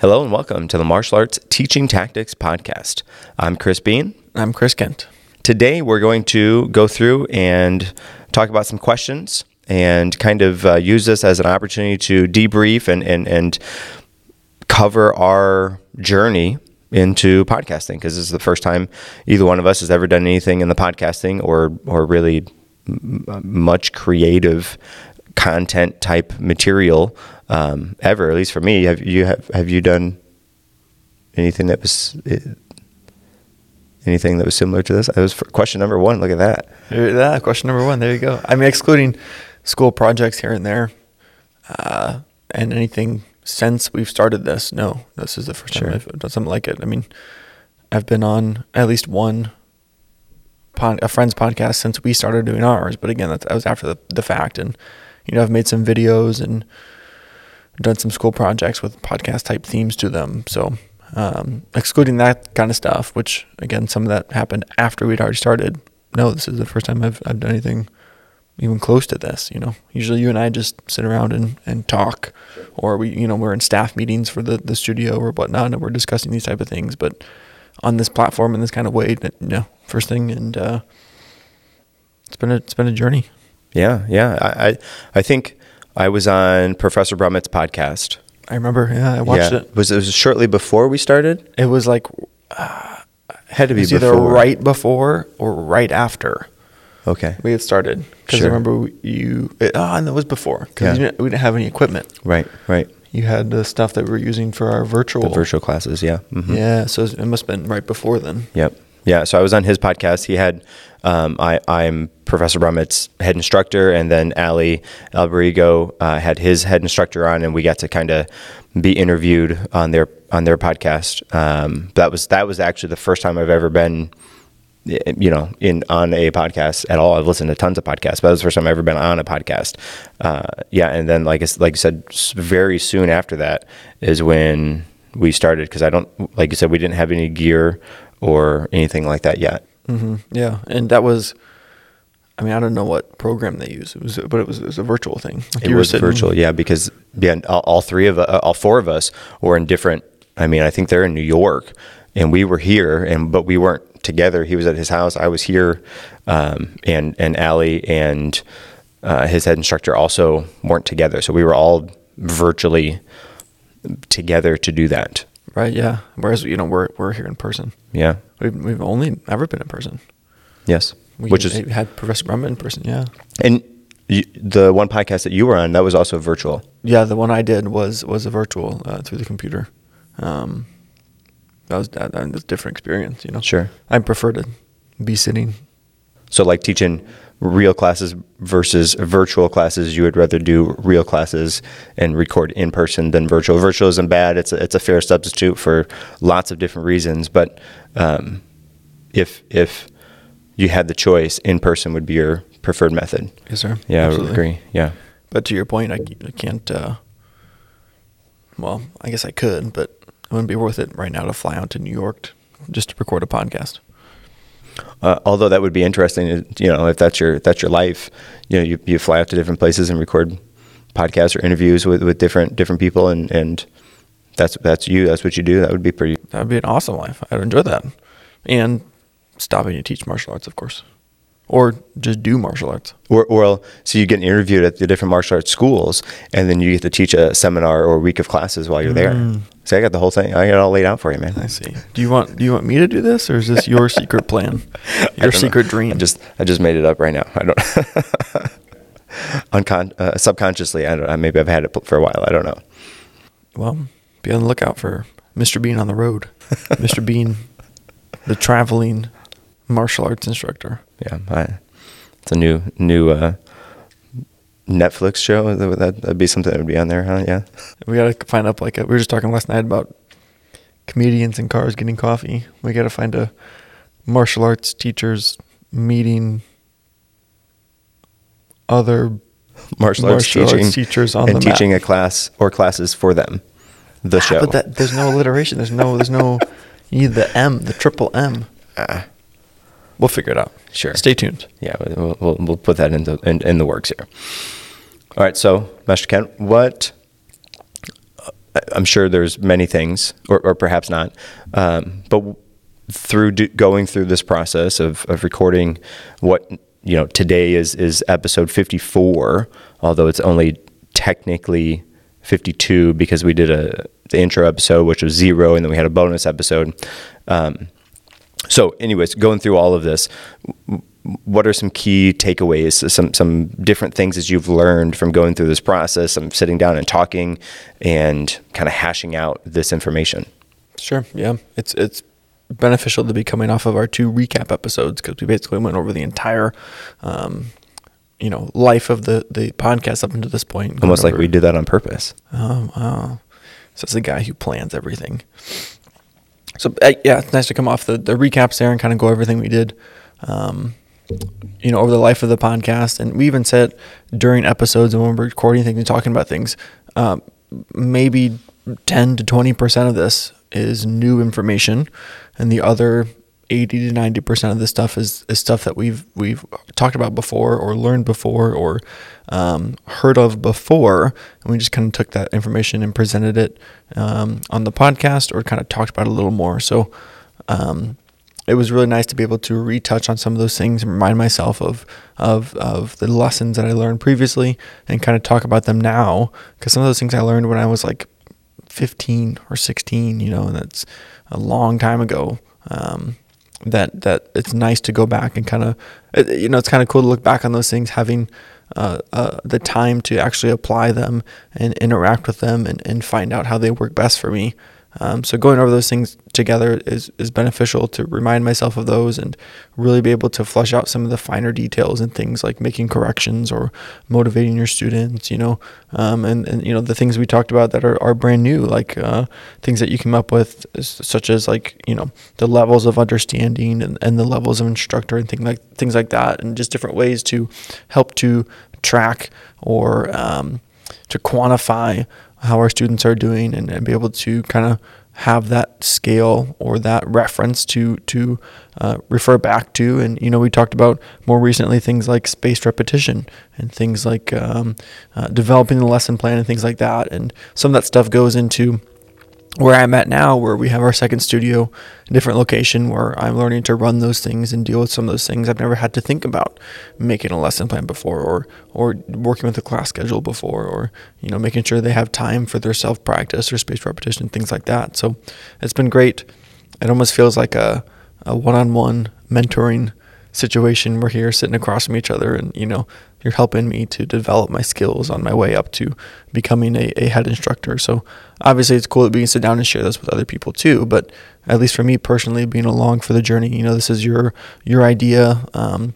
Hello and welcome to the Martial Arts Teaching Tactics Podcast. I'm Chris Bean. I'm Chris Kent. Today we're going to go through and talk about some questions and kind of uh, use this as an opportunity to debrief and, and, and cover our journey into podcasting because this is the first time either one of us has ever done anything in the podcasting or or really m- much creative content type material um, ever. At least for me, have you have have you done anything that was anything that was similar to this? That was question number one. Look at that. Yeah, question number one. There you go. I mean, excluding school projects here and there, uh, and anything since we've started this. No, this is the first Sure. time I've done something like it. I mean, I've been on at least one pod, a friend's podcast since we started doing ours. But again, that, that was after the, the fact. And, you know, I've made some videos and done some school projects with podcast type themes to them. So, um, excluding that kind of stuff, which again, some of that happened after we'd already started. No, this is the first time I've, I've done anything even close to this. You know, usually you and I just sit around and, and talk, or we, you know, we're in staff meetings for the, the studio or whatnot, and we're discussing these type of things. But on this platform in this kind of way, you know, first thing, and uh, it's been a it's been a journey. Yeah, yeah. I I, I think I was on Professor Brummett's podcast. I remember, yeah, I watched yeah. it. Was it was shortly before we started? It was like uh, Had to it be was either right before or right after Okay. we had started. Because Sure. I remember you. It, oh, and that was before because Yeah. we didn't have any equipment. Right. Right. You had the stuff that we were using for our virtual. The virtual classes. Yeah. Mhm. Yeah, so it must have been right before then. Yep. Yeah. So I was on his podcast. He had, um, I, I'm Professor Brummett's head instructor, and then Ali Alberigo uh, had his head instructor on, and we got to kind of be interviewed on their on their podcast. Um, that was that was actually the first time I've ever been, you know, in on a podcast at all. I've listened to tons of podcasts, but that was the first time I've ever been on a podcast. Uh, yeah, and then like like I said, very soon after that is when we started because I don't like you said we didn't have any gear or anything like that yet. hmm Yeah, and that was. I mean, I don't know what program they use. It was, but it was, it was a virtual thing. Like It was sitting- virtual, yeah, because yeah, all, all three of uh, all four of us were in different. I mean, I think they're in New York, and we were here, and but we weren't together. He was at his house, I was here, um, and and Ali and uh, his head instructor also weren't together, so we were all virtually together to do that. Right. Yeah. Whereas you know we're we're here in person. Yeah. We've we've only ever been in person. Yes. We Which is had Professor Brummett in person. Yeah. and you, the one podcast that you were on that was also virtual. Yeah. The one I did was was a virtual uh, through the computer. Um, that was that, that was a different experience. You know. Sure. I prefer to be sitting. So, like teaching real classes versus virtual classes, you would rather do real classes and record in person than virtual. Virtual isn't bad; it's a, it's a fair substitute for lots of different reasons. But um, if if you had the choice, in person would be your preferred method. Yes, sir. Yeah, I would agree. Yeah, But to your point, I, I can't. Uh, well, I guess I could, but it wouldn't be worth it right now to fly out to New York t- just to record a podcast. Uh, although that would be interesting. You know, if that's your that's your life, you know, you, you fly out to different places and record podcasts or interviews with, with different different people, and and that's that's you. That's what you do. That would be pretty That would be an awesome life. I'd enjoy that. And stopping to teach martial arts, of course, or just do martial arts. Or, or so you get interviewed at the different martial arts schools, and then you get to teach a seminar or a week of classes while you're there. So I got the whole thing. I got it all laid out for you, man. I see. Do you want Do you want me to do this, or is this your secret plan? Know. Your secret dream? I just I just made it up right now. I don't. Uncon- uh, subconsciously, I don't. uh, Maybe I've had it for a while. I don't know. well, be on the lookout for Mr. Bean on the road. Mr. Bean, the traveling martial arts instructor. Yeah, I, it's a new new uh, Netflix show. That that- that'd be something that would be on there, huh? Yeah. We got to find up like a, we were just talking last night about comedians in cars getting coffee. We got to find a martial arts teachers meeting other Martial arts Martial arts teaching teachers on and the map. teaching a class or classes for them. The Ah, show. But that there's no alliteration. There's no there's no you need the M, the triple M. Ah. We'll figure it out. Sure. Stay tuned. Yeah, we'll, we'll, we'll put that into in, in the works here. All right, so Master Kent, what I- I'm sure there's many things, or, or perhaps not, um, but through do, going through this process of, of recording what you know today is is episode 54, although it's only technically 52 because we did a the intro episode which was zero, and then we had a bonus episode. Um, so, anyways, going through all of this, what are some key takeaways? Some some different things that you've learned from going through this process, and sitting down and talking, and kind of hashing out this information. Sure. Yeah. It's it's beneficial to be coming off of our two recap episodes because we basically went over the entire, um, you know, life of the the podcast up until this point. Almost like we did that on purpose. Oh wow! So it's the guy who plans everything. So uh, yeah, it's nice to come off the the recaps there and kind of go everything we did. Um, you know, over the life of the podcast, and we even said during episodes and when we're recording things and talking about things, um, maybe ten to twenty percent of this is new information, and the other eighty to ninety percent of this stuff is, is stuff that we've we've talked about before or learned before or um, heard of before, and we just kind of took that information and presented it um, on the podcast or kind of talked about it a little more. So. Um, it was really nice to be able to retouch on some of those things and remind myself of of of the lessons that I learned previously and kind of talk about them now because some of those things I learned when I was like 15 or 16 you know and that's a long time ago um, that that it's nice to go back and kind of you know it's kind of cool to look back on those things having uh, uh, the time to actually apply them and interact with them and, and find out how they work best for me um, so going over those things together is, is beneficial to remind myself of those and really be able to flush out some of the finer details and things like making corrections or motivating your students, you know, um, and, and, you know, the things we talked about that are, are brand new, like uh, things that you came up with, such as like, you know, the levels of understanding and, and the levels of instructor and things like, things like that, and just different ways to help to track or um, to quantify how our students are doing and, and be able to kind of have that scale or that reference to to uh, refer back to. And you know we talked about more recently things like spaced repetition and things like um, uh, developing the lesson plan and things like that. And some of that stuff goes into where I'm at now, where we have our second studio, a different location, where I'm learning to run those things and deal with some of those things I've never had to think about making a lesson plan before, or or working with a class schedule before, or you know making sure they have time for their self practice or spaced repetition, things like that. So it's been great. It almost feels like a a one on one mentoring situation. We're here sitting across from each other, and you know, you're helping me to develop my skills on my way up to becoming a, a head instructor. So obviously, it's cool that we can sit down and share this with other people too. But at least for me personally, being along for the journey, you know, this is your your idea. Um,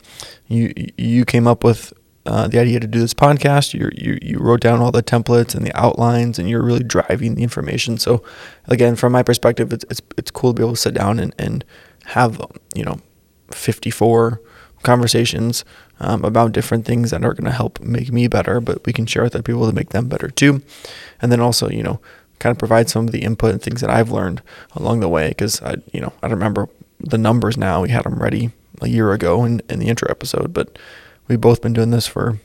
you you came up with. Uh, the idea to do this podcast, you you you wrote down all the templates and the outlines, and you're really driving the information. So, again, from my perspective, it's it's, it's cool to be able to sit down and, and have you know 54 conversations um, about different things that are going to help make me better, but we can share with other people to make them better too. And then also, you know, kind of provide some of the input and things that I've learned along the way because I, you know, I don't remember the numbers now. We had them ready a year ago in, in the intro episode, but we've both been doing this for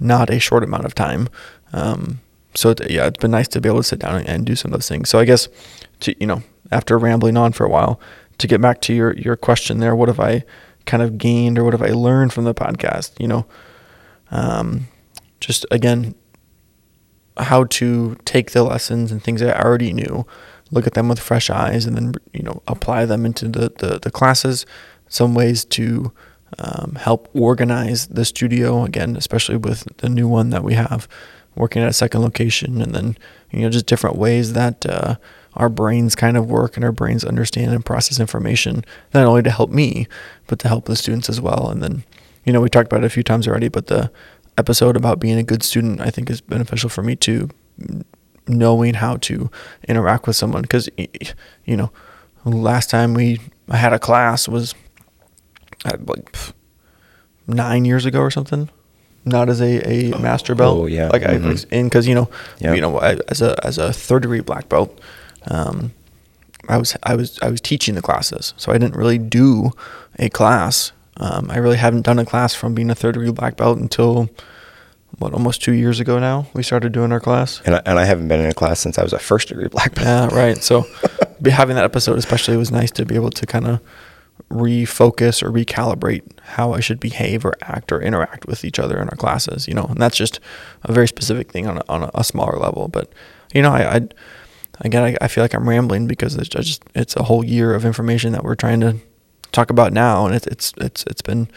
not a short amount of time. Um, so yeah, it's been nice to be able to sit down and, and do some of those things. So I guess to you know, after rambling on for a while, to get back to your your question there, what have I kind of gained or what have I learned from the podcast? You know, um, just again, how to take the lessons and things I already knew, look at them with fresh eyes, and then you know apply them into the the, the classes. Some ways to um, help organize the studio again, especially with the new one that we have, working at a second location, and then you know just different ways that uh, our brains kind of work and our brains understand and process information, not only to help me, but to help the students as well. And then, you know, we talked about it a few times already, but the episode about being a good student, I think, is beneficial for me too, knowing how to interact with someone. Because, you know, last time we had a class was like nine years ago or something. Not as a, a master belt. Oh, yeah. Like I Mhm. was in because you know, Yep. you know, I, as a as a third degree black belt, um, I was I was I was teaching the classes, so I didn't really do a class. Um, I really haven't done a class from being a third degree black belt until what almost two years ago now. We started doing our class. And I, and I haven't been in a class since I was a first degree black belt. Yeah, right. So be having that episode especially was nice to be able to kind of refocus or recalibrate how I should behave or act or interact with each other in our classes, you know, and that's just a very specific thing on a, on a, a smaller level. But, you know, I, I again, I, I feel like I'm rambling because it's just, it's a whole year of information that we're trying to talk about now. And it's, it's, it's, it's been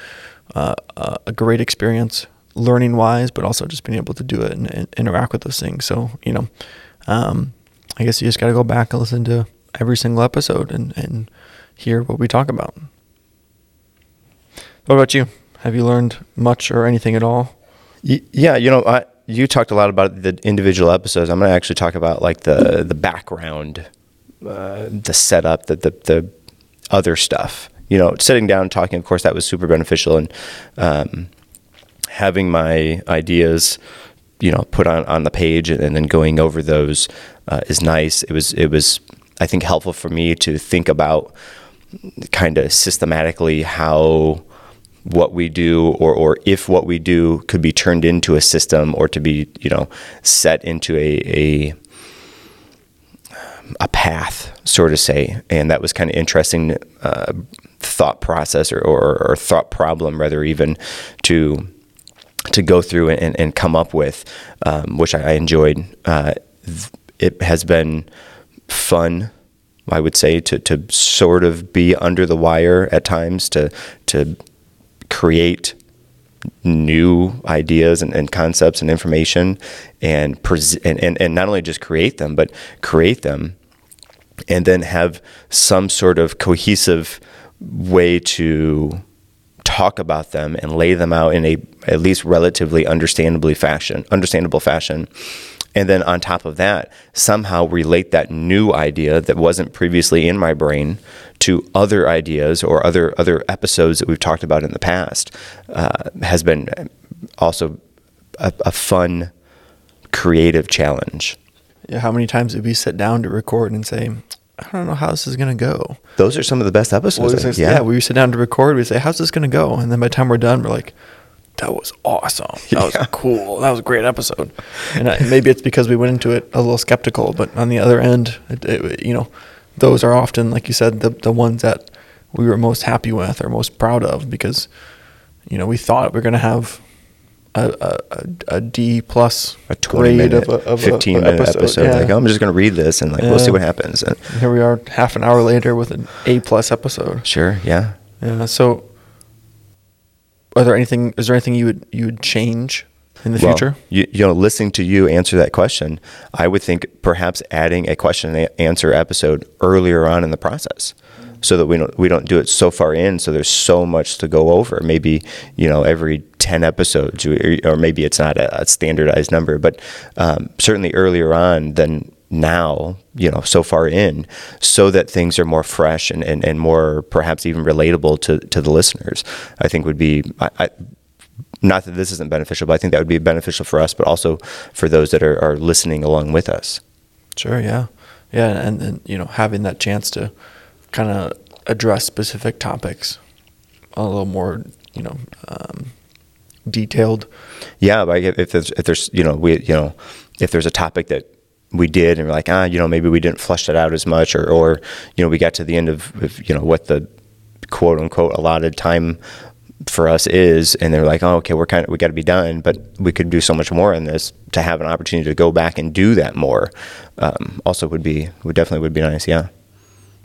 uh, a great experience learning wise, but also just being able to do it and, and interact with those things. So, you know, um, I guess you just got to go back and listen to every single episode and, and hear what we talk about. What about you? Have you learned much or anything at all? Yeah, you know, I, you talked a lot about the individual episodes. I'm going to actually talk about like the the background, uh, the setup, the, the the other stuff. You know, sitting down talking. Of course, that was super beneficial, and um, having my ideas, you know, put on on the page and, and then going over those uh, is nice. It was it was I think helpful for me to think about kind of systematically how what we do or, or if what we do could be turned into a system or to be you know set into a a, a path sort of say. And that was kind of interesting uh, thought process or, or, or, thought problem rather even to to go through and, and come up with um, which I, I enjoyed. Uh, it has been fun I would say to to sort of be under the wire at times to to create new ideas and, and concepts and information and, pres- and, and and not only just create them but create them and then have some sort of cohesive way to talk about them and lay them out in a at least relatively understandably fashion understandable fashion and then on top of that, somehow relate that new idea that wasn't previously in my brain to other ideas or other other episodes that we've talked about in the past uh, has been also a, a, fun, creative challenge. Yeah, how many times did we sit down to record and say, I don't know how this is going to go? Those are some of the best episodes. Well, yeah. yeah, we sit down to record. We say, "How's this going to go?" And then by the time we're done, we're like, that was awesome. That yeah. was cool. That was a great episode. And I, maybe it's because we went into it a little skeptical, but on the other end, it, it, you know, those are often, like you said, the the ones that we were most happy with or most proud of because, you know, we thought we are going to have a, a, a D plus a twenty minute, of a, of 15 minute episode. episode. Yeah. Like, I'm just going to read this and like yeah. we'll see what happens. And here we are, half an hour later with an A plus episode. Sure. Yeah. Yeah. So are there anything? Is there anything you would you would change in the well, future? You, you know, listening to you answer that question, I would think perhaps adding a question and answer episode earlier on in the process, so that we don't we don't do it so far in. So there's so much to go over. Maybe you know every ten episodes, or maybe it's not a, standardized number, but um, certainly earlier on than now, you know, so far in, so that things are more fresh and, and, and more perhaps even relatable to, to the listeners, I think would be, I, I, not that this isn't beneficial, but I think that would be beneficial for us, but also for those that are, are listening along with us. Sure, yeah. Yeah, and, and you know, having that chance to kind of address specific topics a little more, you know, um, detailed. Yeah, like if there's, if there's, you know, we, you know, if there's a topic that we did and we're like ah you know maybe we didn't flush that out as much or or you know we got to the end of, of you know what the quote unquote allotted time for us is and they're like oh okay we're kind of we got to be done but we could do so much more in this. To have an opportunity to go back and do that more um, also would be would definitely would be nice yeah.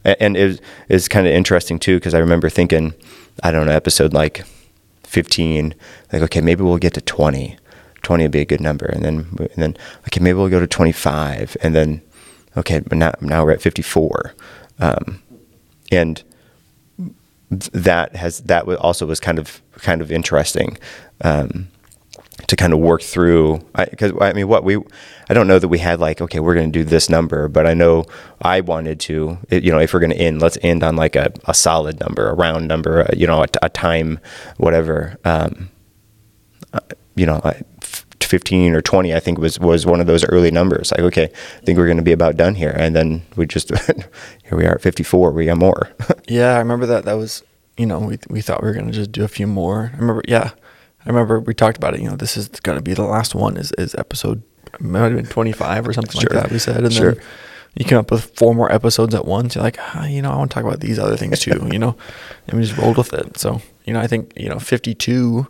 And, and it is kind of interesting too because i remember thinking i don't know episode like 15 like okay maybe we'll get to 20 20 would be a good number. And then, and then, okay, maybe we'll go to 25. And then, okay, but now, now we're at 54. Um, and that has, that also was kind of, kind of interesting. Um, to kind of work through because I, I, mean what we I don't know that we had like okay we're going to do this number but I know I wanted to you know if we're going to end let's end on like a, a solid number a round number you know a, a time whatever um, uh, you know I, 15 or 20 i think was was one of those early numbers like okay i think we're going to be about done here and then we just here we are at 54 we got more yeah i remember that that was you know we, we thought we were going to just do a few more i remember yeah I remember we talked about it. You know, this is going to be the last one. Is is episode might have been twenty five or something Sure. like that. We said, and Sure. then you came up with four more episodes at once. You're like, ah, you know, I want to talk about these other things too. you know, and we just rolled with it. So you know, I think you know, fifty two,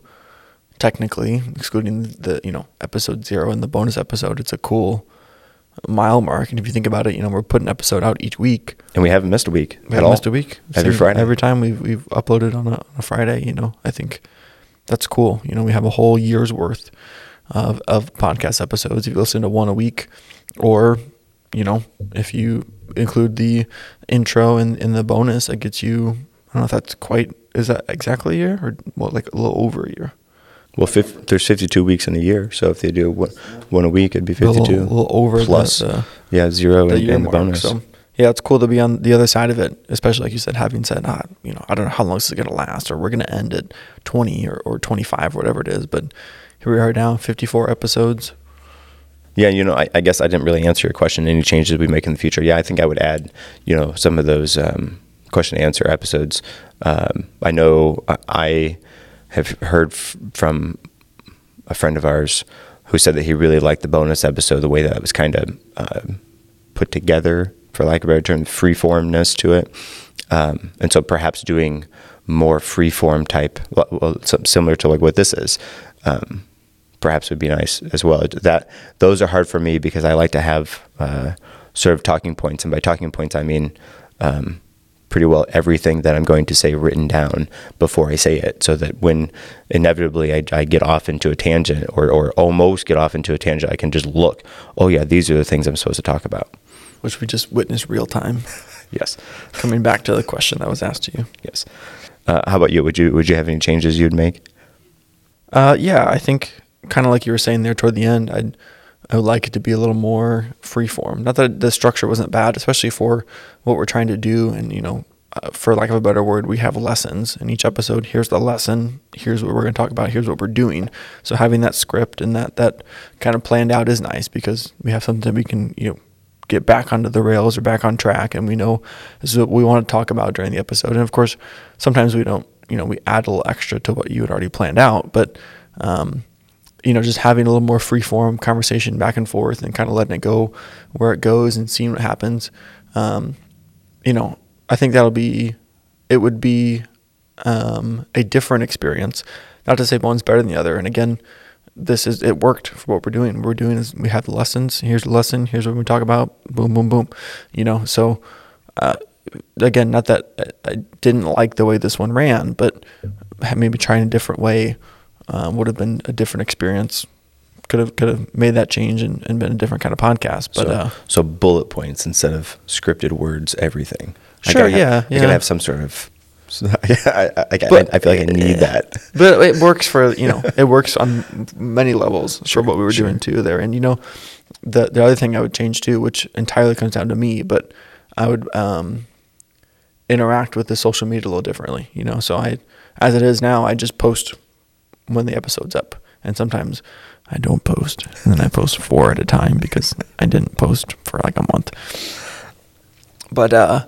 technically excluding the you know episode zero and the bonus episode, it's a cool mile mark. And if you think about it, you know, we're putting an episode out each week. And we haven't missed a week We at haven't all. missed a week. Every Friday. Every time we've we've uploaded on a, on a Friday, you know, I think that's cool. You know, we have a whole year's worth of of podcast episodes. If you listen to one a week, or you know, if you include the intro and, in the bonus, it gets you. I don't know if that's quite. Is that exactly a year or well, like a little over a year? Well, fif- there's 52 weeks in a year, so if they do one, one a week, it'd be A 52. little, little over plus, the, yeah, zero the and, and the mark. bonus. So yeah, it's cool to be on the other side of it, especially like you said, having said, ah, you know, I don't know how long this is going to last, or we're going to end at 20 or, or 25, or whatever it is. But here we are now, 54 episodes. Yeah, you know, I, I guess I didn't really answer your question. Any changes we make in the future? Yeah, I think I would add, you know, some of those um, question and answer episodes. Um, I know I have heard f- from a friend of ours who said that he really liked the bonus episode, the way that it was kind of uh, put together, for lack of a better term, freeformness to it. Um, and so perhaps doing more freeform type, well, well, similar to like what this is, um, perhaps would be nice as well. That those are hard for me because I like to have uh, sort of talking points, and by talking points I mean um, pretty well everything that I'm going to say written down before I say it, so that when inevitably I, I get off into a tangent or or almost get off into a tangent, I can just look. Oh yeah, these are the things I'm supposed to talk about. which we just witnessed real time. Yes, Coming back to the question that was asked to you. yes. Uh, how about you? Would you would you have any changes you'd make? Uh, yeah, I think kind of like you were saying there toward the end, I'd I would like it to be a little more freeform. Not that the structure wasn't bad, especially for what we're trying to do. And you know, uh, for lack of a better word, we have lessons in each episode. Here's the lesson. Here's what we're going to talk about. Here's what we're doing. So having that script and that that kind of planned out is nice because we have something that we can you know get back onto the rails or back on track, and we know this is what we want to talk about during the episode. And of course, sometimes we don't. You know, we add a little extra to what you had already planned out, but um, you know, just having a little more free form conversation back and forth and kind of letting it go where it goes and seeing what happens. Um, you know, I think that'll be, it would be um, a different experience. Not to say one's better than the other. And again, this is, it worked for what we're doing. What we're doing is we have the lessons. Here's the lesson. Here's what we talk about. Boom, boom, boom. You know, so, uh, again, not that I didn't like the way this one ran, but maybe trying a different way um, would have been a different experience. Could have could have made that change and, and been a different kind of podcast. But so, uh, so bullet points instead of scripted words, everything. I Sure, gotta have- yeah, I yeah. gotta have some sort of. yeah, I, I, I, But- I feel like I need that. but it works for you know it works on many levels Sure, for what we were sure. doing too there. And you know, the the other thing I would change too, which entirely comes down to me, but I would um, interact with the social media a little differently. You know, so I as it is now, I just post when the episode's up, and sometimes I don't post, and then I post four at a time because I didn't post for like a month. But uh,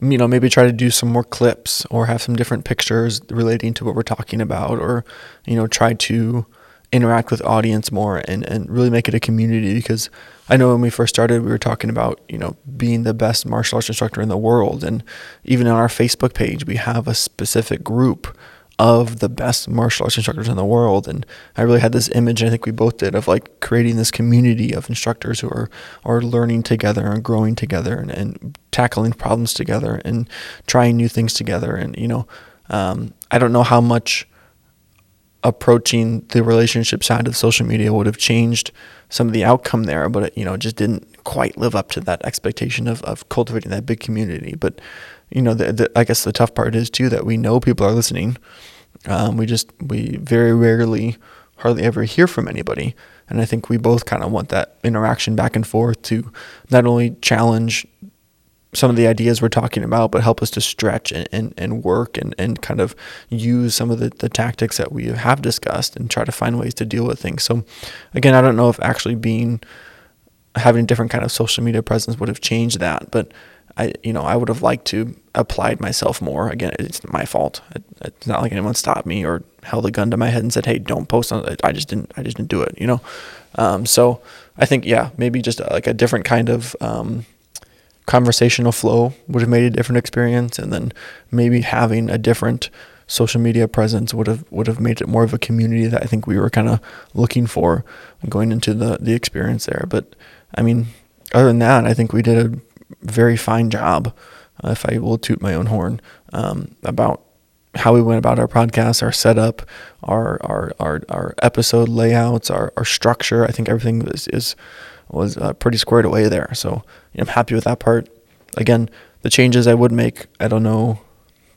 you know, maybe try to do some more clips or have some different pictures relating to what we're talking about, or you know, try to interact with audience more and, and really make it a community because I know when we first started we were talking about you know being the best martial arts instructor in the world and even on our Facebook page we have a specific group of the best martial arts instructors in the world. And I really had this image I think we both did of like creating this community of instructors who are are learning together and growing together and, and tackling problems together and trying new things together. And you know um, I don't know how much approaching the relationship side of social media would have changed some of the outcome there, but it, you know, just didn't quite live up to that expectation of, of cultivating that big community. But you know, the, the, I guess the tough part is too that we know people are listening. Um, we just we very rarely, hardly ever hear from anybody, and I think we both kind of want that interaction back and forth to not only challenge some of the ideas we're talking about, but help us to stretch and, and, and work and, and kind of use some of the, the tactics that we have discussed and try to find ways to deal with things. So again, I don't know if actually being having a different kind of social media presence would have changed that, but I you know I would have liked to applied myself more. Again, it's my fault. It, it's not like anyone stopped me or held a gun to my head and said, "Hey, don't post on it." I just didn't. I just didn't do it. You know. Um, so I think yeah, maybe just uh, like a different kind of um, conversational flow would have made a different experience, and then maybe having a different social media presence would have would have made it more of a community that I think we were kind of looking for going into the the experience there. But I mean, other than that, I think we did a very fine job, uh, if I will toot my own horn, um, about how we went about our podcast, our setup, our our our, our episode layouts, our, our structure. I think everything is, is was uh, pretty squared away there. So I'm happy with that part. Again, the changes I would make, I don't know,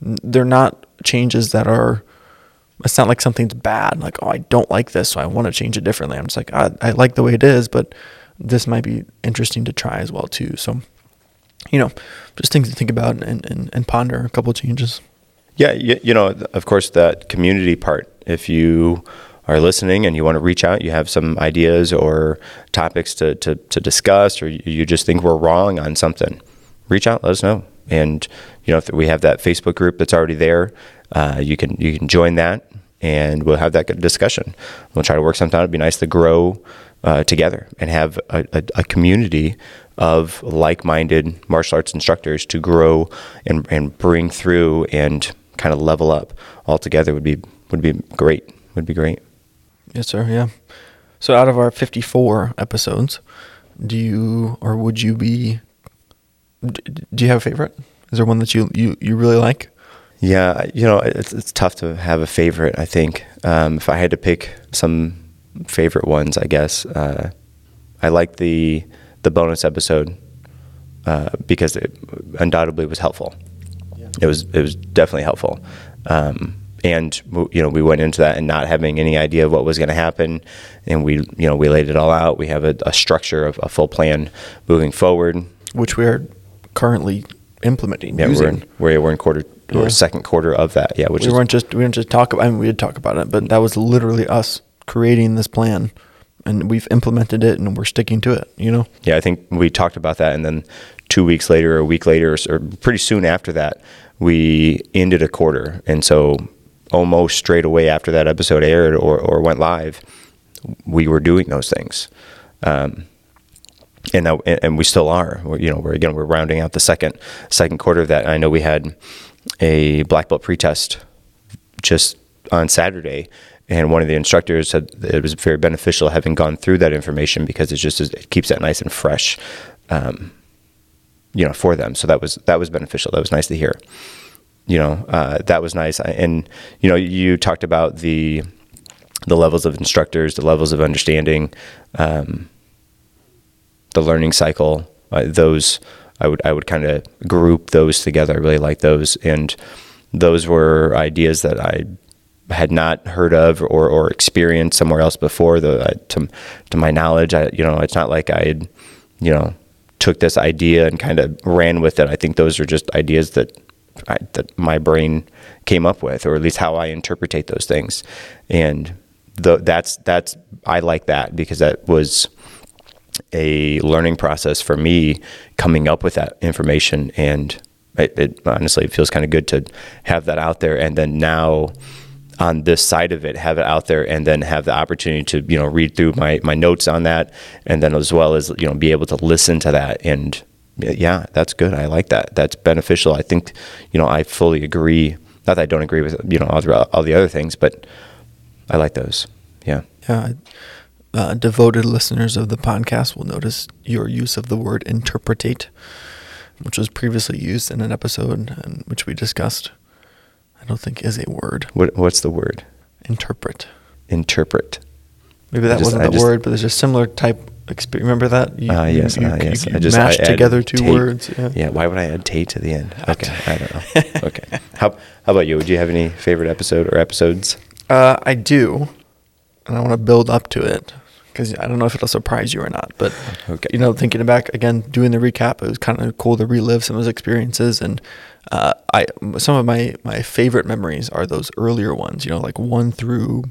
they're not changes that are. It's not like something's bad. Like oh, I don't like this, so I want to change it differently. I'm just like I, I like the way it is, but this might be interesting to try as well too. So you know, just things to think about and, and, and ponder a couple changes. Yeah, you, you know, of course, that community part. If you are listening and you want to reach out, you have some ideas or topics to, to, to discuss, or you just think we're wrong on something, reach out, let us know. And you know, if we have that Facebook group that's already there, uh, you can you can join that, and we'll have that discussion. We'll try to work something out. It'd be nice to grow uh, together and have a, a, a community of like-minded martial arts instructors to grow and, and bring through and kind of level up all together would be would be great. Would be great. Yes, sir. Yeah. So out of our 54 episodes, do you or would you be do you have a favorite? Is there one that you you, you really like? Yeah, you know, it's it's tough to have a favorite. I think um, if I had to pick some favorite ones, I guess uh, I like the the bonus episode uh, because it undoubtedly was helpful. Yeah. It was it was definitely helpful. Um, and you know we went into that and not having any idea of what was going to happen and we you know we laid it all out we have a, a structure of a full plan moving forward which we are currently implementing yeah using. we're in, we're in quarter yeah. or second quarter of that yeah which we is, weren't just we didn't just talk about I mean we did talk about it but that was literally us creating this plan and we've implemented it and we're sticking to it, you know? Yeah, I think we talked about that. And then two weeks later, a week later, or pretty soon after that, we ended a quarter. And so almost straight away after that episode aired or, or went live, we were doing those things. Um, and now, and we still are. We're, you know, we're again we're rounding out the second second quarter of that. I know we had a black belt pretest just on Saturday, and one of the instructors said it was very beneficial having gone through that information because it just it keeps that nice and fresh, um, you know, for them. So that was that was beneficial. That was nice to hear. You know, uh, that was nice. And you know, you talked about the the levels of instructors, the levels of understanding, um, the learning cycle. Uh, those I would I would kind of group those together. I really like those, and those were ideas that I had not heard of or, or experienced somewhere else before. The uh, to to my knowledge, I you know it's not like I had you know took this idea and kind of ran with it. I think those are just ideas that I, that my brain came up with, or at least how I interpretate those things, and the, that's that's I like that because that was a learning process for me coming up with that information and it, it honestly it feels kind of good to have that out there and then now on this side of it, have it out there, and then have the opportunity to you know read through my my notes on that, and then as well as you know be able to listen to that and yeah, that's good. I like that. That's beneficial. I think you know I fully agree. Not that I don't agree with you know all the, all the other things, but I like those. Yeah. Yeah. Uh, devoted listeners of the podcast will notice your use of the word interpretate, which was previously used in an episode and which we discussed I don't think is a word. What What's the word? Interpret. Interpret. Maybe that just, wasn't I the just, word, but there's a similar type. Experience. Remember that? You, uh, yes, you, uh, yes. You, I just mashed together two tate. words. Yeah. yeah. Why would I add "tate" to the end? Okay, I don't know. Okay. How How about you? Would you have any favorite episode or episodes? Uh, I do, and I want to build up to it because I don't know if it'll surprise you or not. But okay. you know, thinking back again, doing the recap, it was kind of cool to relive some of those experiences and uh, I some of my my favorite memories are those earlier ones. You know, like one through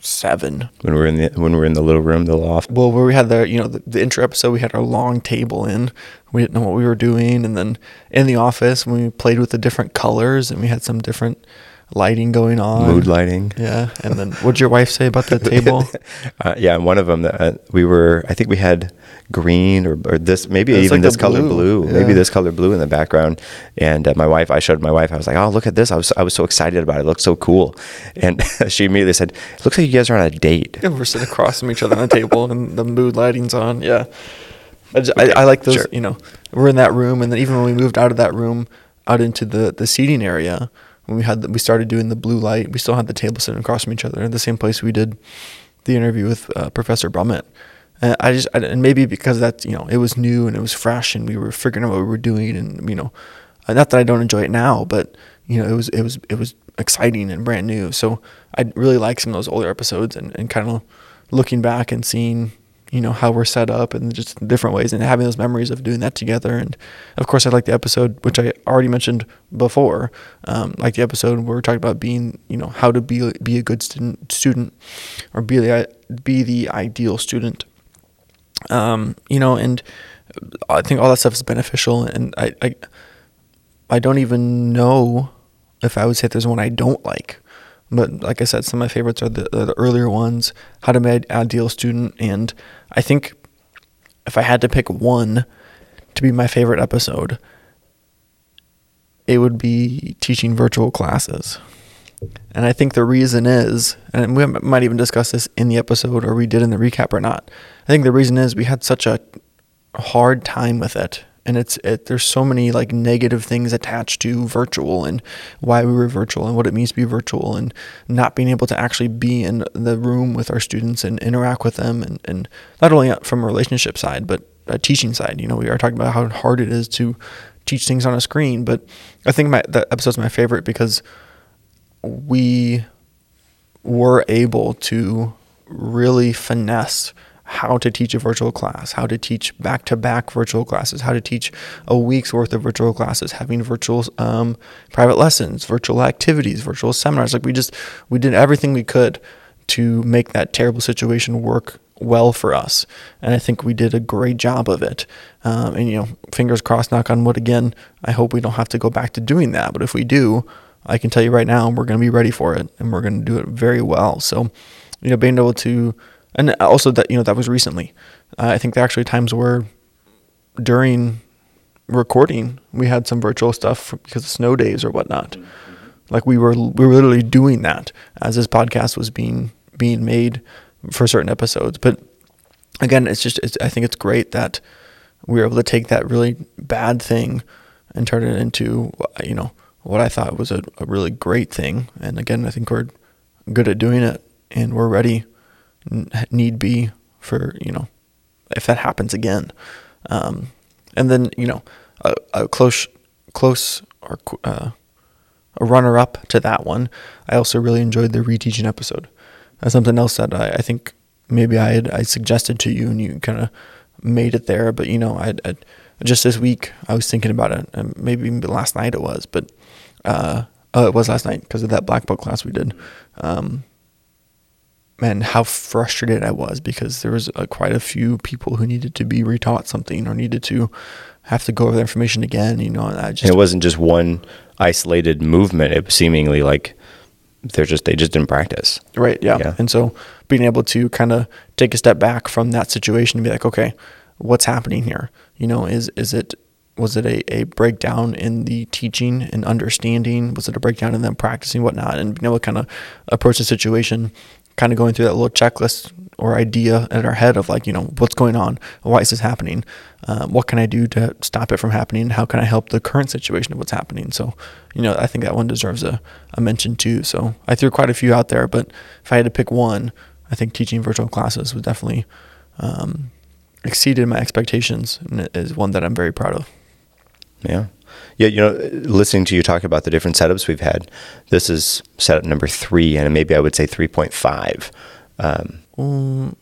seven. when we're in the when we're in the little room, the loft. Well, where we had the you know the, the intro episode, we had our long table in. We didn't know what we were doing, and then in the office, we played with the different colors, and we had some different lighting going on. Mood lighting. Yeah, and then what'd your wife say about the table? Uh, yeah, and one of them uh, we were. I think we had green or, or this maybe It was even like this color blue, blue, maybe this color blue in the background. And uh, my wife, I showed my wife. I was like, "Oh, look at this!" I was I was so excited about it. It looked so cool. And she immediately said, "It looks like you guys are on a date." Yeah, we're sitting across from each other on the table, and the mood lighting's on. Yeah, I, just, I, I like those. sure. You know, we're in that room, and then even when we moved out of that room, out into the the seating area, when we had the, we started doing the blue light, we still had the table sitting across from each other in the same place we did the interview with uh, Professor Brummett. And I just I, and maybe because that you know it was new and it was fresh, and we were figuring out what we were doing, and you know, uh, not that I don't enjoy it now, but you know, it was it was it was exciting and brand new. So I really like some of those older episodes and, and kind of looking back and seeing, you know, how we're set up and just different ways and having those memories of doing that together. And of course, I like the episode, which I already mentioned before, um, like the episode where we're talking about being, you know, how to be, be a good student, student or be the, be the ideal student. Um, you know, and I think all that stuff is beneficial. And I, I, I don't even know if I would say there's one I don't like. But like I said, some of my favorites are the, the earlier ones, How to Be an Ideal Student. And I think if I had to pick one to be my favorite episode, it would be teaching virtual classes. And I think the reason is, and we might even discuss this in the episode or we did in the recap or not. I think the reason is we had such a hard time with it. And it's it, there's so many like negative things attached to virtual and why we were virtual and what it means to be virtual and not being able to actually be in the room with our students and interact with them and, and not only from a relationship side but a teaching side. You know, we are talking about how hard it is to teach things on a screen, but I think my that episode's my favorite because we were able to really finesse how to teach a virtual class, how to teach back to back virtual classes, how to teach a week's worth of virtual classes, having virtual um, private lessons, virtual activities, virtual seminars. Like we just, we did everything we could to make that terrible situation work well for us. And I think we did a great job of it. Um, and, you know, fingers crossed, knock on wood again. I hope we don't have to go back to doing that. But if we do, I can tell you right now, we're going to be ready for it and we're going to do it very well. So, you know, being able to, and also that, you know, that was recently. Uh, I think there actually times where during recording, we had some virtual stuff because of snow days or whatnot. Like we were, we were literally doing that as this podcast was being, being made for certain episodes. But again, it's just, it's, I think it's great that we were able to take that really bad thing and turn it into, you know, what I thought was a, a really great thing. And again, I think we're good at doing it and we're ready, need be for, you know, if that happens again. Um, and then, you know, a, a close, close or uh, a runner up to that one, I also really enjoyed the reteaching episode. That's something else that I, I think maybe I had I suggested to you and you kind of made it there. But you know, I, just this week I was thinking about it, and maybe last night it was, but uh, oh, it was last night because of that black book class we did. Um, man, how frustrated I was because there was uh, quite a few people who needed to be retaught something or needed to have to go over the information again. You know, I just And it wasn't just one isolated movement. It was seemingly like they're just they just didn't practice. Right. Yeah. Yeah. And so being able to kind of take a step back from that situation and be like, okay, what's happening here? You know, is is it was it a, a breakdown in the teaching and understanding? Was it a breakdown in them practicing whatnot and being able to kind of approach the situation, kind of going through that little checklist or idea in our head of like, you know, what's going on? Why is this happening? Um, what can I do to stop it from happening? How can I help the current situation of what's happening? So, you know, I think that one deserves a, a mention too. So I threw quite a few out there, but if I had to pick one, I think teaching virtual classes was definitely um, exceeded my expectations and is one that I'm very proud of. Yeah. Yeah, you know, listening to you talk about the different setups we've had, this is setup number three, and maybe I would say 3.5. Um, Um,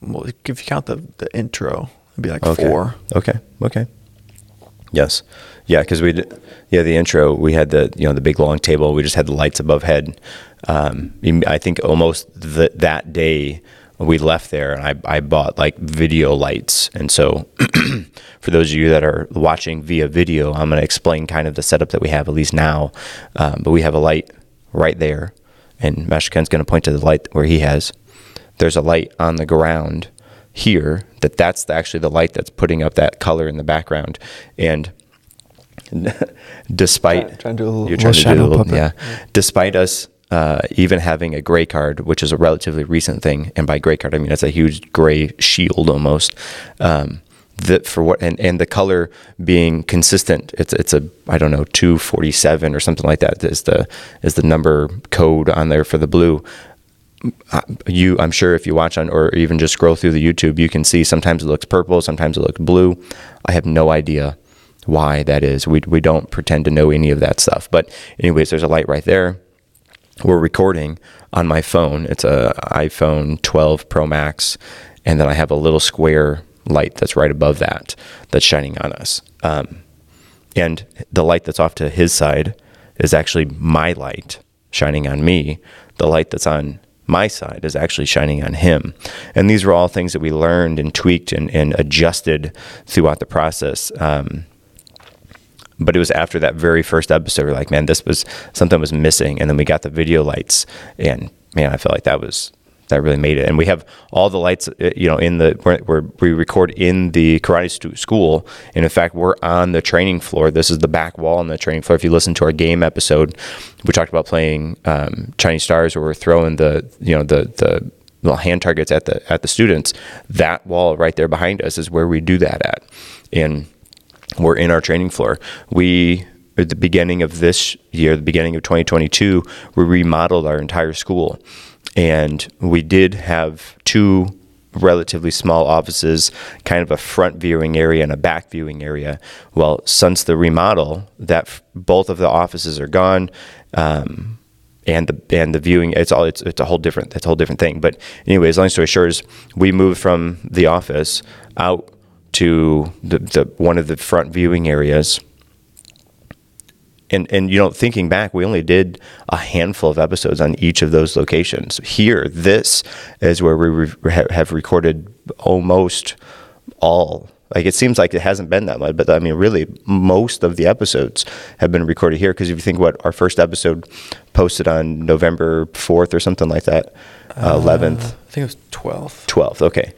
well, if you count the, the intro, it'd be like okay. four. Okay. Okay. Yes. Yeah, because we did, yeah the intro we had the you know the big long table we just had the lights above head. Um, I think almost the, that day we left there and I, I bought like video lights. And so for those of you that are watching via video I'm going to explain kind of the setup that we have at least now. Um, but we have a light right there and Master Kent's going to point to the light where he has. There's a light on the ground here that that's actually the light that's putting up that color in the background. And despite Try- trying to do a little- you're trying to do a little, puppet. yeah. Despite us uh, even having a gray card, which is a relatively recent thing, and by gray card I mean it's a huge gray shield almost. Um, that for what and, and the color being consistent, it's it's a I don't know two forty seven or something like that is the is the number code on there for the blue. Uh, You, I'm sure if you watch on or even just scroll through the YouTube, you can see sometimes it looks purple, sometimes it looks blue. I have no idea why that is. We we don't pretend to know any of that stuff. But anyways, there's a light right there we're recording on my phone. It's a iPhone 12 Pro Max, and then I have a little square light that's right above that that's shining on us. Um, and the light that's off to his side is actually my light shining on me. The light that's on my side is actually shining on him. And these were all things that we learned and tweaked and, and adjusted throughout the process. Um, but it was after that very first episode we're like man this was something was missing. And then we got the video lights and man i felt like that was that really made it. And we have all the lights uh, you know in the where, we record in the karate stu- school and in fact we're on the training floor. This is the back wall on the training floor. If you listen to our game episode we talked about playing um, chinese stars where we're throwing the you know the the little hand targets at the at the students. That wall right there behind us is where we do that at. And we're in our training floor. We at the beginning of this year, the beginning of 2022, we remodeled our entire school, and we did have two relatively small offices, kind of a front viewing area and a back viewing area. Well, since the remodel, that f- both of the offices are gone. Um, and the and the viewing it's all it's, it's a whole different it's a whole different thing but anyways long story short is we moved from the office out to the, the one of the front viewing areas and and you know thinking back we only did a handful of episodes on each of those locations here this is where we re- have recorded almost all like it seems like it hasn't been that much but i mean really most of the episodes have been recorded here because if you think what our first episode posted on november 4th or something like that uh, 11th I think it was twelfth. 12th. Okay.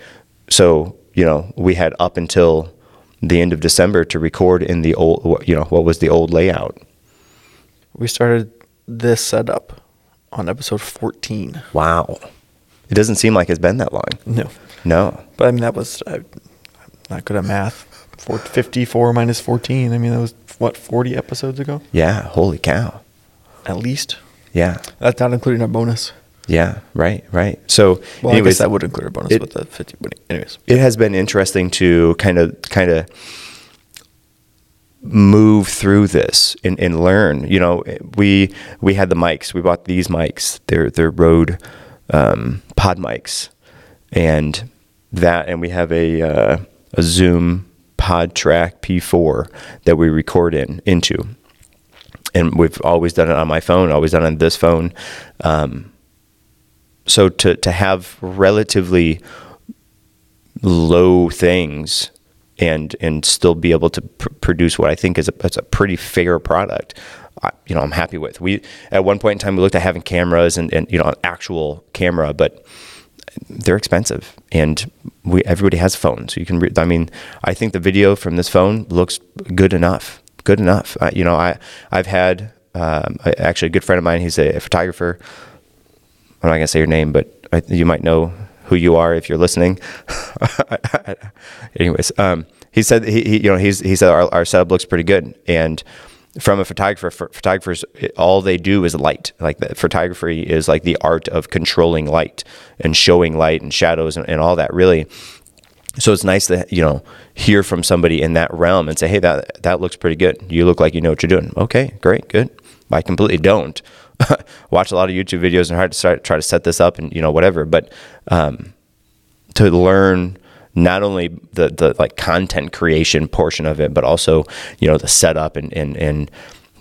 So, you know, we had up until the end of December to record in the old, you know, what was the old layout. We started this setup on episode 14. Wow. It doesn't seem like it's been that long. No. No. But I mean, that was, I, I'm not good at math. Four, 54 minus 14. I mean, that was, what, 40 episodes ago? Yeah. Holy cow. At least. Yeah. That's not including our bonus. Yeah. Right. Right. So, Well, I anyways, guess that would include a bonus it- with the 50. But anyways. it has been interesting to kind of kind of move through this and, and learn. You know, we we had the mics. We bought these mics. They're they're Rode um, pod mics, and that, and we have a uh, a Zoom PodTrak P4 that we record in into. And we've always done it on my phone, always done it on this phone. Um, so to to have relatively low things and and still be able to pr- produce what I think is a, a pretty fair product. I, you know, I'm happy with. We at one point in time we looked at having cameras and, and you know an actual camera, but they're expensive, and we everybody has phones. You can. Re- I mean, I think the video from this phone looks good enough. Good enough. Uh, you know, I I've had um, actually a good friend of mine. He's a photographer. I'm not gonna say your name, but I, you might know who you are if you're listening. Anyways, um, he said he, he you know he's he said our, our setup looks pretty good, and from a photographer, ph- photographers all they do is light. Like the photography is like the art of controlling light and showing light and shadows and, and all that. Really, so it's nice to you know hear from somebody in that realm and say, hey, that that looks pretty good. You look like you know what you're doing. Okay, great, good. I completely don't. Watch a lot of YouTube videos and try to start, try to set this up and you know whatever. But um, to learn not only the the like content creation portion of it, but also you know the setup and and and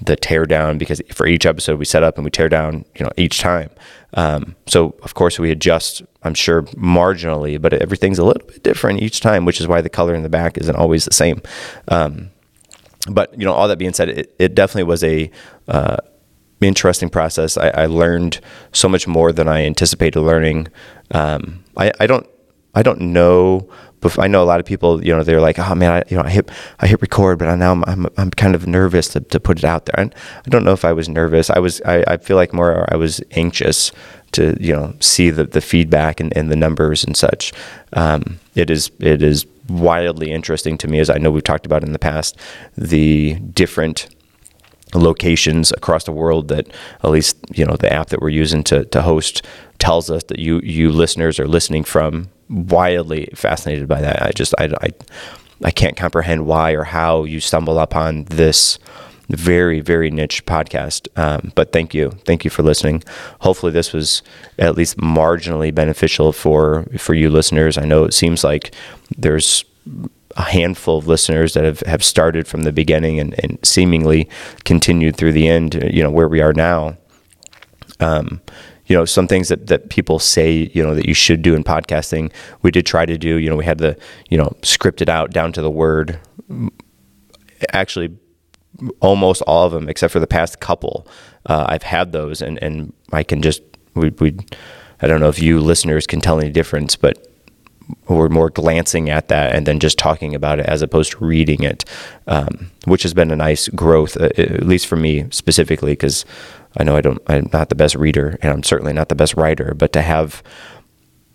the tear down because for each episode we set up and we tear down you know each time. Um, so of course we adjust. I'm sure marginally, but everything's a little bit different each time, which is why the color in the back isn't always the same. Um, but you know, all that being said, it, it definitely was a uh, interesting process. I, I, learned so much more than I anticipated learning. Um, I, I, don't I don't know. I know a lot of people. You know, they're like, "Oh man, I, you know, I hit I hit record, but now I'm, I'm I'm kind of nervous to, to put it out there." And I don't know if I was nervous. I was. I, I feel like more I was anxious to you know see the, the feedback and, and the numbers and such. Um, it is it is wildly interesting to me, as I know we've talked about in the past, the different locations across the world that at least you know the app that we're using to, to host tells us that you you listeners are listening from wildly fascinated by that. I just i, I, I can't comprehend why or how you stumble upon this very very niche podcast. Um, but thank you. Thank you for listening. Hopefully this was at least marginally beneficial for for you listeners. I know it seems like there's a handful of listeners that have, have started from the beginning and, and seemingly continued through the end, you know, where we are now. Um, you know, some things that, that people say, you know, that you should do in podcasting, we did try to do, you know, we had the, you know, scripted out down to the word. Actually, almost all of them, except for the past couple, uh, I've had those and, and I can just, we, we, I don't know if you listeners can tell any difference, but we're more glancing at that and then just talking about it as opposed to reading it, um, which has been a nice growth, uh, at least for me specifically, because I know I don't, I'm not the best reader and I'm certainly not the best writer, but to have,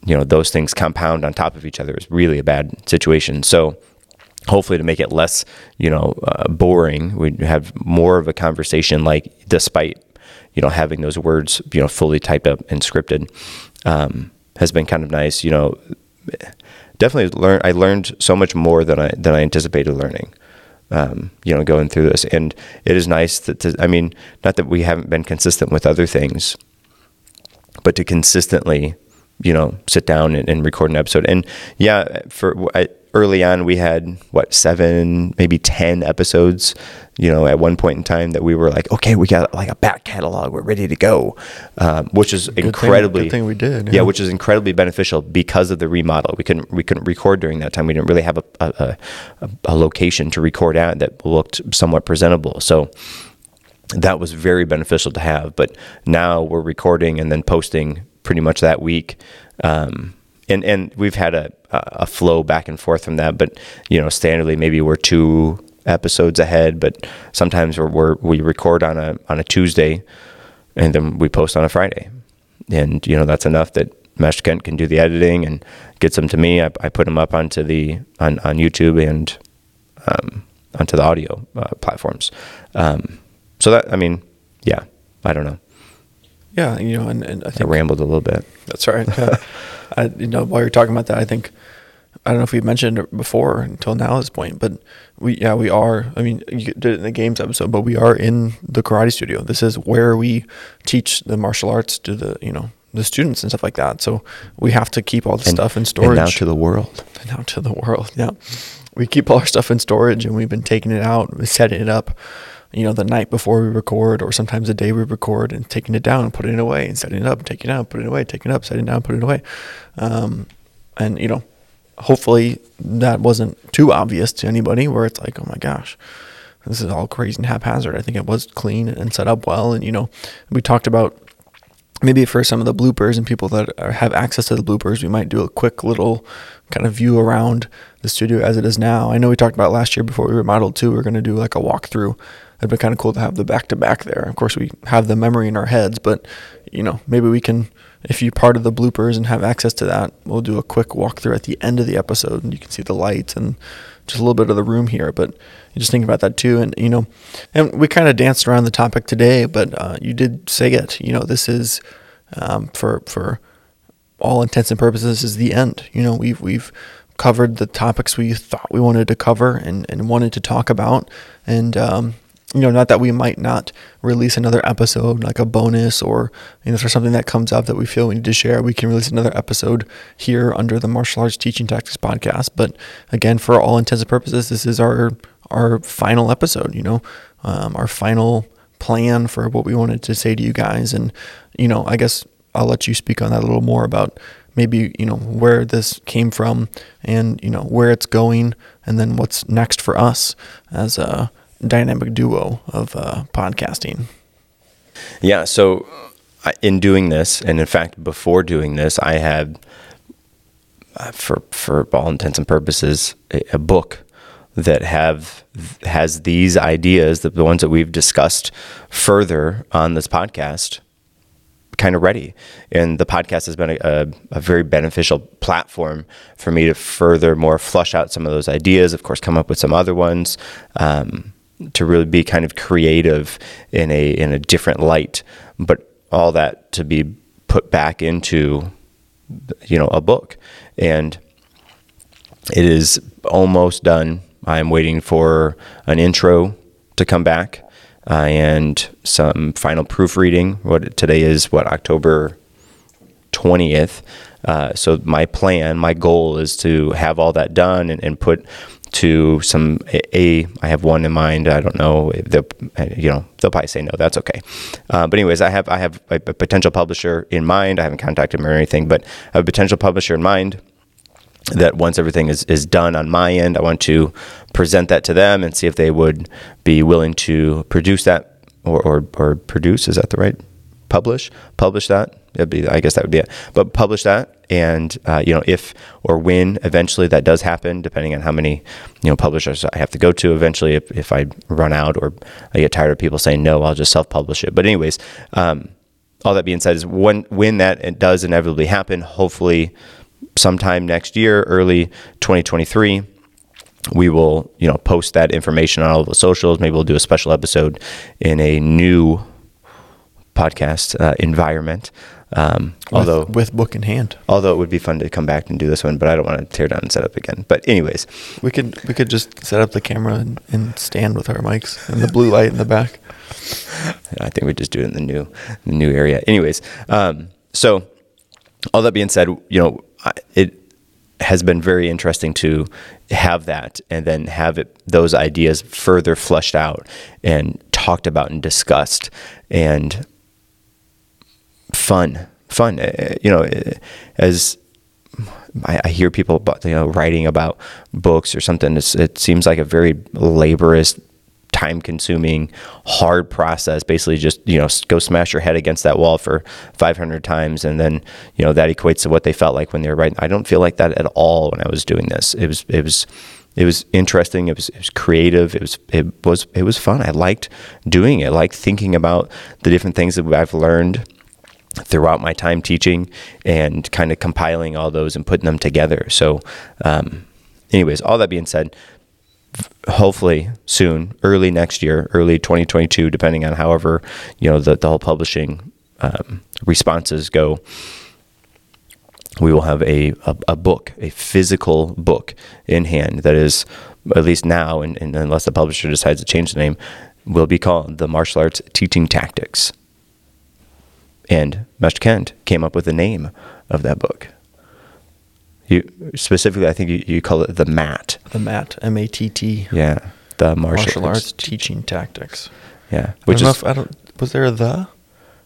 you know, those things compound on top of each other is really a bad situation. So, hopefully to make it less, you know, uh, boring, we have more of a conversation like despite, you know, having those words, you know, fully typed up and scripted, um, has been kind of nice. You know, definitely learned. I learned so much more than I than I anticipated learning. Um, you know, going through this, and it is nice that to, I mean, not that we haven't been consistent with other things, but to consistently, you know, sit down and, and record an episode. And yeah, for I, early on we had what seven maybe 10 episodes you know at one point in time that we were like okay we got like a back catalog. We're ready to go um, which is good incredibly thing, thing we did yeah. yeah. which is incredibly beneficial because of the remodel. We couldn't we couldn't record during that time. We didn't really have a, a, a, a location to record at that looked somewhat presentable. So that was very beneficial to have. But now we're recording and then posting pretty much that week. Um, and and we've had a a flow back and forth from that. But you know, standardly maybe we're two episodes ahead, but sometimes we're, we're we record on a on a Tuesday, and then we post on a Friday, and you know that's enough that Master Kent can do the editing and gets them to me. I, I put them up onto the on on YouTube and um, onto the audio uh, platforms. Um, so that I mean, yeah, I don't know. Yeah, you know, and, and I think I rambled a little bit. That's right. Yeah. I, you know, while you're talking about that, I think I don't know if we've mentioned it before until now this point, but we yeah we are. I mean, you did it in the games episode, but we are in the karate studio. This is where we teach the martial arts to the you know the students and stuff like that. So we have to keep all the stuff in storage. And now to the world. And now to the world. Yeah, we keep all our stuff in storage, and we've been taking it out, setting it up you know, the night before we record, or sometimes the day we record, and taking it down and putting it away, and setting it up, taking it out, putting it away, taking it up, setting it down, putting it away. Um, and you know, hopefully that wasn't too obvious to anybody, where it's like, oh my gosh, this is all crazy and haphazard. I think it was clean and set up well, and you know, we talked about maybe for some of the bloopers and people that are, have access to the bloopers, we might do a quick little kind of view around the studio as it is now. I know we talked about last year before we remodeled too. We are going to do like a walkthrough it'd be kind of cool to have the back to back there. Of course, we have the memory in our heads, but you know, maybe we can, if you part of the bloopers and have access to that, we'll do a quick walkthrough at the end of the episode, and you can see the lights and just a little bit of the room here. But just think about that too, and you know, and we kind of danced around the topic today, but uh, you did say it. You know, this is um, for for all intents and purposes is the end. You know, we've we've covered the topics we thought we wanted to cover and, and wanted to talk about. And um, you know, not that we might not release another episode like a bonus or you know, if there's something that comes up that we feel we need to share, we can release another episode here under the Martial Arts Teaching Tactics podcast. But again, for all intents and purposes, this is our our final episode. You know, um, our final plan for what we wanted to say to you guys, and you know, I guess I'll let you speak on that a little more about maybe you know where this came from and you know where it's going and then what's next for us as a dynamic duo of uh, podcasting Yeah. So, in doing this, and in fact, before doing this, I had, uh, for for all intents and purposes, a, a book that have has these ideas, the, the ones that we've discussed further on this podcast, kind of ready. And the podcast has been a, a, a very beneficial platform for me to further more flush out some of those ideas. Of course, come up with some other ones. Um, to really be kind of creative in a in a different light, but all that to be put back into you know a book, and it is almost done. I'm waiting for an intro to come back uh, and some final proofreading. What today is what October 20th. Uh, so my plan, my goal is to have all that done and, and put to some a, a. I have one in mind. I don't know. They'll, you know, they'll probably say no. That's okay. Uh, but anyways, I have I have a, a potential publisher in mind. I haven't contacted them or anything, but I have a potential publisher in mind that once everything is, is done on my end, I want to present that to them and see if they would be willing to produce that or, or, or produce. Is that the right? Publish, publish that. That'd be, I guess that would be it. But publish that, and uh, you know, if or when eventually that does happen, depending on how many you know publishers I have to go to. Eventually, if, if I run out or I get tired of people saying no, I'll just self publish it. But anyways, um, all that being said, is when when that does inevitably happen, hopefully sometime next year, early 2023, we will, you know, post that information on all the socials. Maybe we'll do a special episode in a new podcast uh, environment. Um, although, with, with book in hand. although it would be fun to come back and do this one, but I don't want to tear down and set up again. But anyways, We could we could just set up the camera and, and stand with our mics and the blue light in the back. I think we just do it in the new the new area. Anyways, um, so all that being said, you know, it has been very interesting to have that and then have it those ideas further fleshed out and talked about and discussed and fun, fun. Uh, You know, uh, as I, hear people about, you know writing about books or something. It seems like a very laborious, time-consuming, hard process. Basically, just you know, go smash your head against that wall for 500 times, and then you know that equates to what they felt like when they were writing. I don't feel like that at all when I was doing this. It was it was it was interesting. It was it was creative. It was it was it was fun. I liked doing it. I liked thinking about the different things that I've learned throughout my time teaching and kind of compiling all those and putting them together. So, um, anyways, all that being said, hopefully soon, early next year, early 2022, depending on however you know the, the whole publishing um, responses go. We will have a, a, a book, a physical book in hand that is, at least now, and, and unless the publisher decides to change the name, will be called the Martial Arts Teaching Tactics. And Master Kent came up with the name of that book. You specifically, I think you, you call it the MAT. The MAT M A T T Yeah, the martial, martial arts teaching tactics. Yeah, Which I don't is I don't was there a the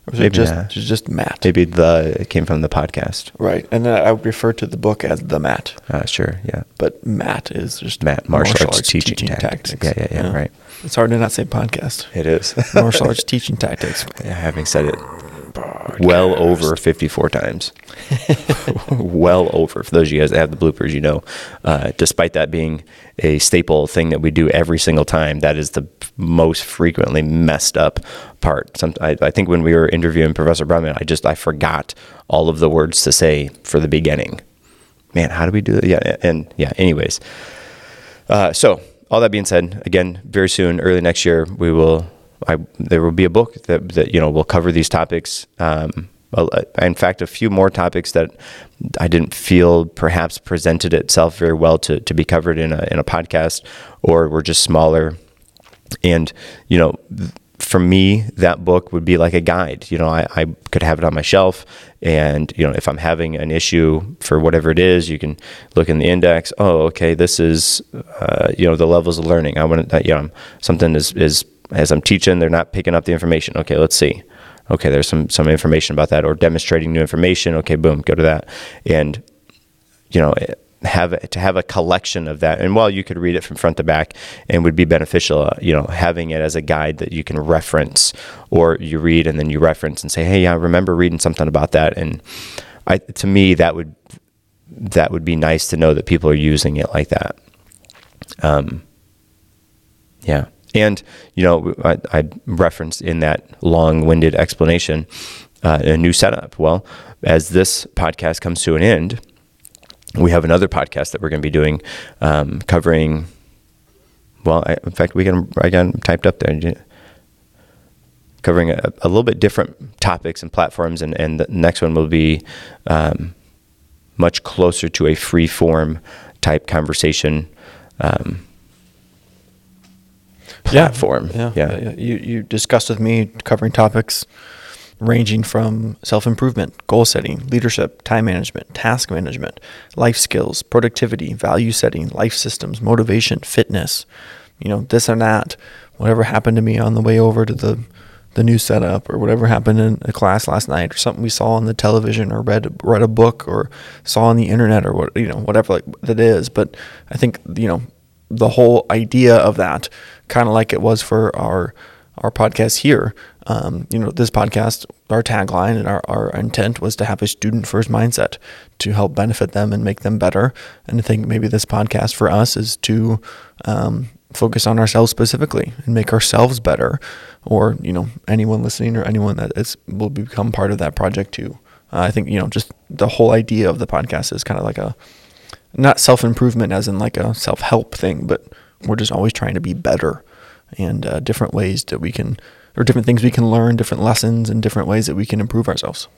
or was Maybe it just just, just MAT? maybe the it came from the podcast. Right, and then I would refer to the book as the MAT, Uh, sure, yeah. but MAT is just MAT, martial arts teaching tactics. Yeah, yeah, yeah, right. It's hard to not say podcast. It is martial arts teaching tactics. Yeah, having said it well over 54 times. well over. For those of you guys that have the bloopers, you know, uh, despite that being a staple thing that we do every single time, that is the most frequently messed up part. Some, I, I think when we were interviewing Professor Brummett, I just, I forgot all of the words to say for the beginning. Man, how do we do that? Yeah, and yeah, anyways. Uh, so, all that being said, again, very soon, early next year, we will. I, there will be a book that, that you know will cover these topics. Um, in fact, a few more topics that I didn't feel perhaps presented itself very well to, to be covered in a in a podcast, or were just smaller and you know for me, that book would be like a guide. You know, I, I, could have it on my shelf, and you know, if I'm having an issue for whatever it is, you can look in the index. Oh, okay, this is uh, you know the levels of learning. I want to, you know, something is is as I'm teaching, they're not picking up the information. Okay, let's see. Okay, there's some some information about that, or demonstrating new information. Okay, boom, go to that, and you know have to have a collection of that. And while you could read it from front to back and would be beneficial, uh, you know, having it as a guide that you can reference or you read and then you reference and say, "Hey, I remember reading something about that." And I, to me, that would that would be nice to know that people are using it like that. Um, yeah. And, you know, I, I referenced in that long winded explanation uh, a new setup. Well, as this podcast comes to an end, we have another podcast that we're going to be doing um, covering. Well, I, in fact, we can I got typed up there. Covering a, a, little bit different topics and platforms, and, and the next one will be um, much closer to a free form type conversation um, platform. Yeah, yeah. yeah. You you discussed with me covering topics ranging from self improvement, goal setting, leadership, time management, task management, life skills, productivity, value setting, life systems, motivation, fitness, you know, this and that. Whatever happened to me on the way over to the the new setup or whatever happened in a class last night or something we saw on the television or read read a book or saw on the internet or what you know whatever like that is but i think you know the whole idea of that kind of like it was for our our podcast here. Um, you know, this podcast, our tagline and our, our intent was to have a student first mindset to help benefit them and make them better. And I think maybe this podcast for us is to um, focus on ourselves specifically and make ourselves better. Or, you know, anyone listening or anyone that is, will become part of that project too. Uh, I think, you know, just the whole idea of the podcast is kind of like a, not self improvement as in like a self help thing, but we're just always trying to be better and uh, different ways that we can, or different things we can learn, different lessons, and different ways that we can improve ourselves.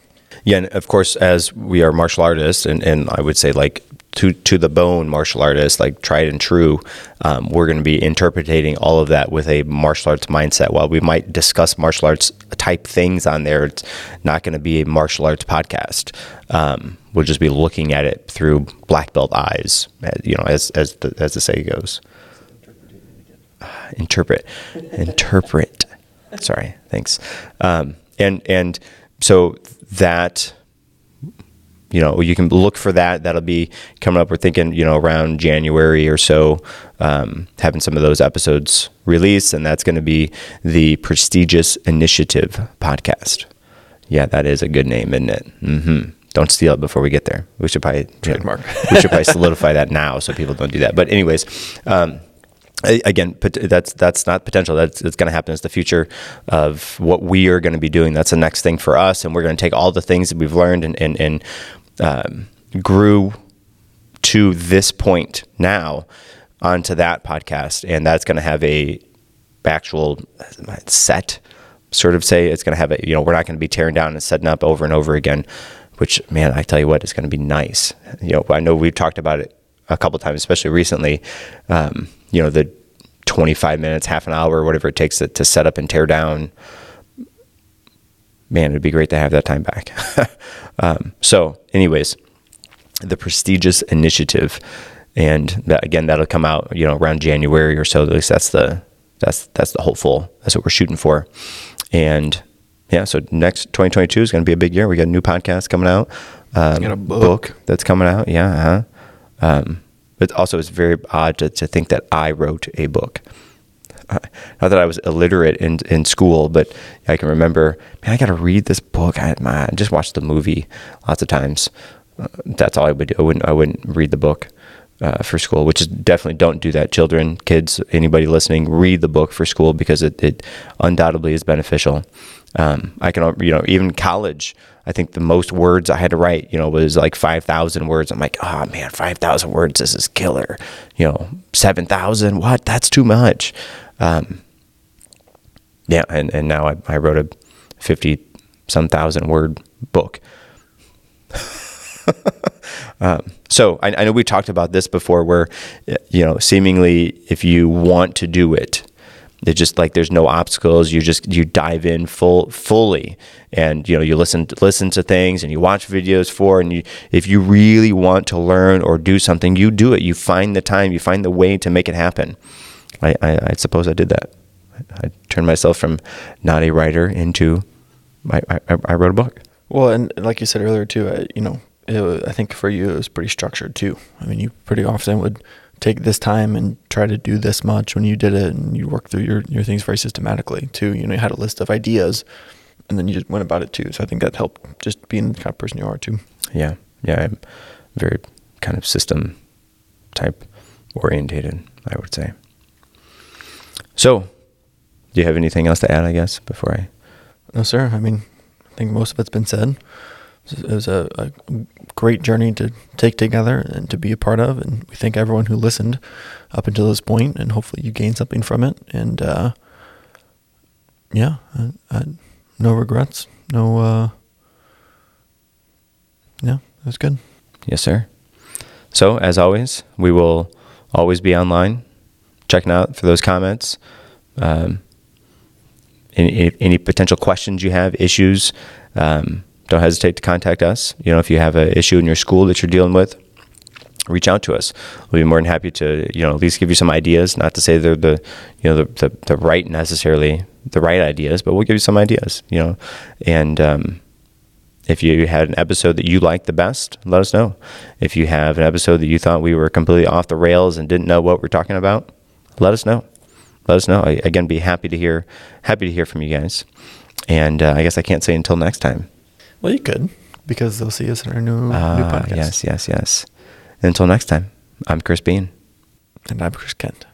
Yeah, and of course, as we are martial artists, and, and I would say like to to the bone martial artists, like tried and true, um, we're going to be interpreting all of that with a martial arts mindset. While we might discuss martial arts type things on there, it's not going to be a martial arts podcast. Um, we'll just be looking at it through black belt eyes, you know, as as the, as the say goes interpret, interpret. Sorry, thanks. Um, and and so that you know you can look for that. That'll be coming up. We're thinking you know around January or so, um, having some of those episodes released, and that's going to be the prestigious initiative podcast. Yeah, that is a good name, isn't it? Mm-hmm. Don't steal it before we get there. We should probably trademark. we should probably solidify that now so people don't do that. But anyways. Um, again that's that's not potential. That's it's going to happen. As the future of what we are going to be doing. That's the next thing for us and we're going to take all the things that we've learned and and, and um, grew to this point now onto that podcast and that's going to have a actual set sort of say. It's going to have a you know we're not going to be tearing down and setting up over and over again which man i tell you what it's going to be nice. You know i know we've talked about it a couple times especially recently. Um, you know the 25 minutes, half an hour, whatever it takes to, to set up and tear down. Man, it'd be great to have that time back. um, so, anyways, the prestigious initiative, and that, again, that'll come out you know around January or so. At least that's the that's that's the hopeful. That's what we're shooting for. And yeah, so next 2022 is going to be a big year. We got a new podcast coming out. Um, got a book. book. that's coming out. Yeah. huh Um, but also, it's very odd to, to think that I wrote a book. Uh, not that I was illiterate in in school, but I can remember, man, I got to read this book. I, my, I just watched the movie lots of times. Uh, that's all I would do. I wouldn't I wouldn't read the book uh, for school, which is definitely don't do that. Children, kids, anybody listening, read the book for school because it, it undoubtedly is beneficial. Um, I can, you know, even college, I think the most words I had to write, you know, was like 5,000 words. I'm like, oh man, 5,000 words, this is killer. You know, 7,000, what? That's too much. Um, yeah, and, and now I, I wrote a 50 some thousand word book. um, so I, I know we talked about this before where, you know, seemingly if you want to do it, It's just like there's no obstacles. You just you dive in full fully, and you know you listen listen to things and you watch videos for. And you, if you really want to learn or do something, you do it. You find the time. You find the way to make it happen. I, I, I suppose I did that. I, turned myself from not a writer into I, I, I wrote a book. Well, and like you said earlier too, I, you know, was, I think for you it was pretty structured too. I mean, you pretty often would take this time and try to do this much when you did it, and you worked through your your things very systematically too. You know, you had a list of ideas, and then you just went about it too. So I think that helped just being the kind of person you are too. Yeah, yeah, I'm very kind of system type orientated, I would say. So, do you have anything else to add? I guess before I. No, sir. I mean, I think most of it's been said. It was a, a great journey to take together and to be a part of, and we thank everyone who listened up until this point, and hopefully you gained something from it. And uh, yeah, I, I, no regrets. No. Uh, yeah, it was good. Yes, sir. So, as always, we will always be online, checking out for those comments. Um, any, any potential questions you have, issues, um, don't hesitate to contact us. You know, if you have an issue in your school that you're dealing with, reach out to us. We'll be more than happy to, you know, at least give you some ideas. Not to say they're the, you know, the, the, the right necessarily the right ideas, but we'll give you some ideas. You know, and um, if you had an episode that you liked the best, let us know. If you have an episode that you thought we were completely off the rails and didn't know what we're talking about, let us know. Let us know. I, again, be happy to hear happy to hear from you guys. And uh, I guess I can't say until next time. Well, you could because they'll see us in our new, uh, new podcast. Yes, yes, yes. Until next time, I'm Chris Bean. And I'm Chris Kent.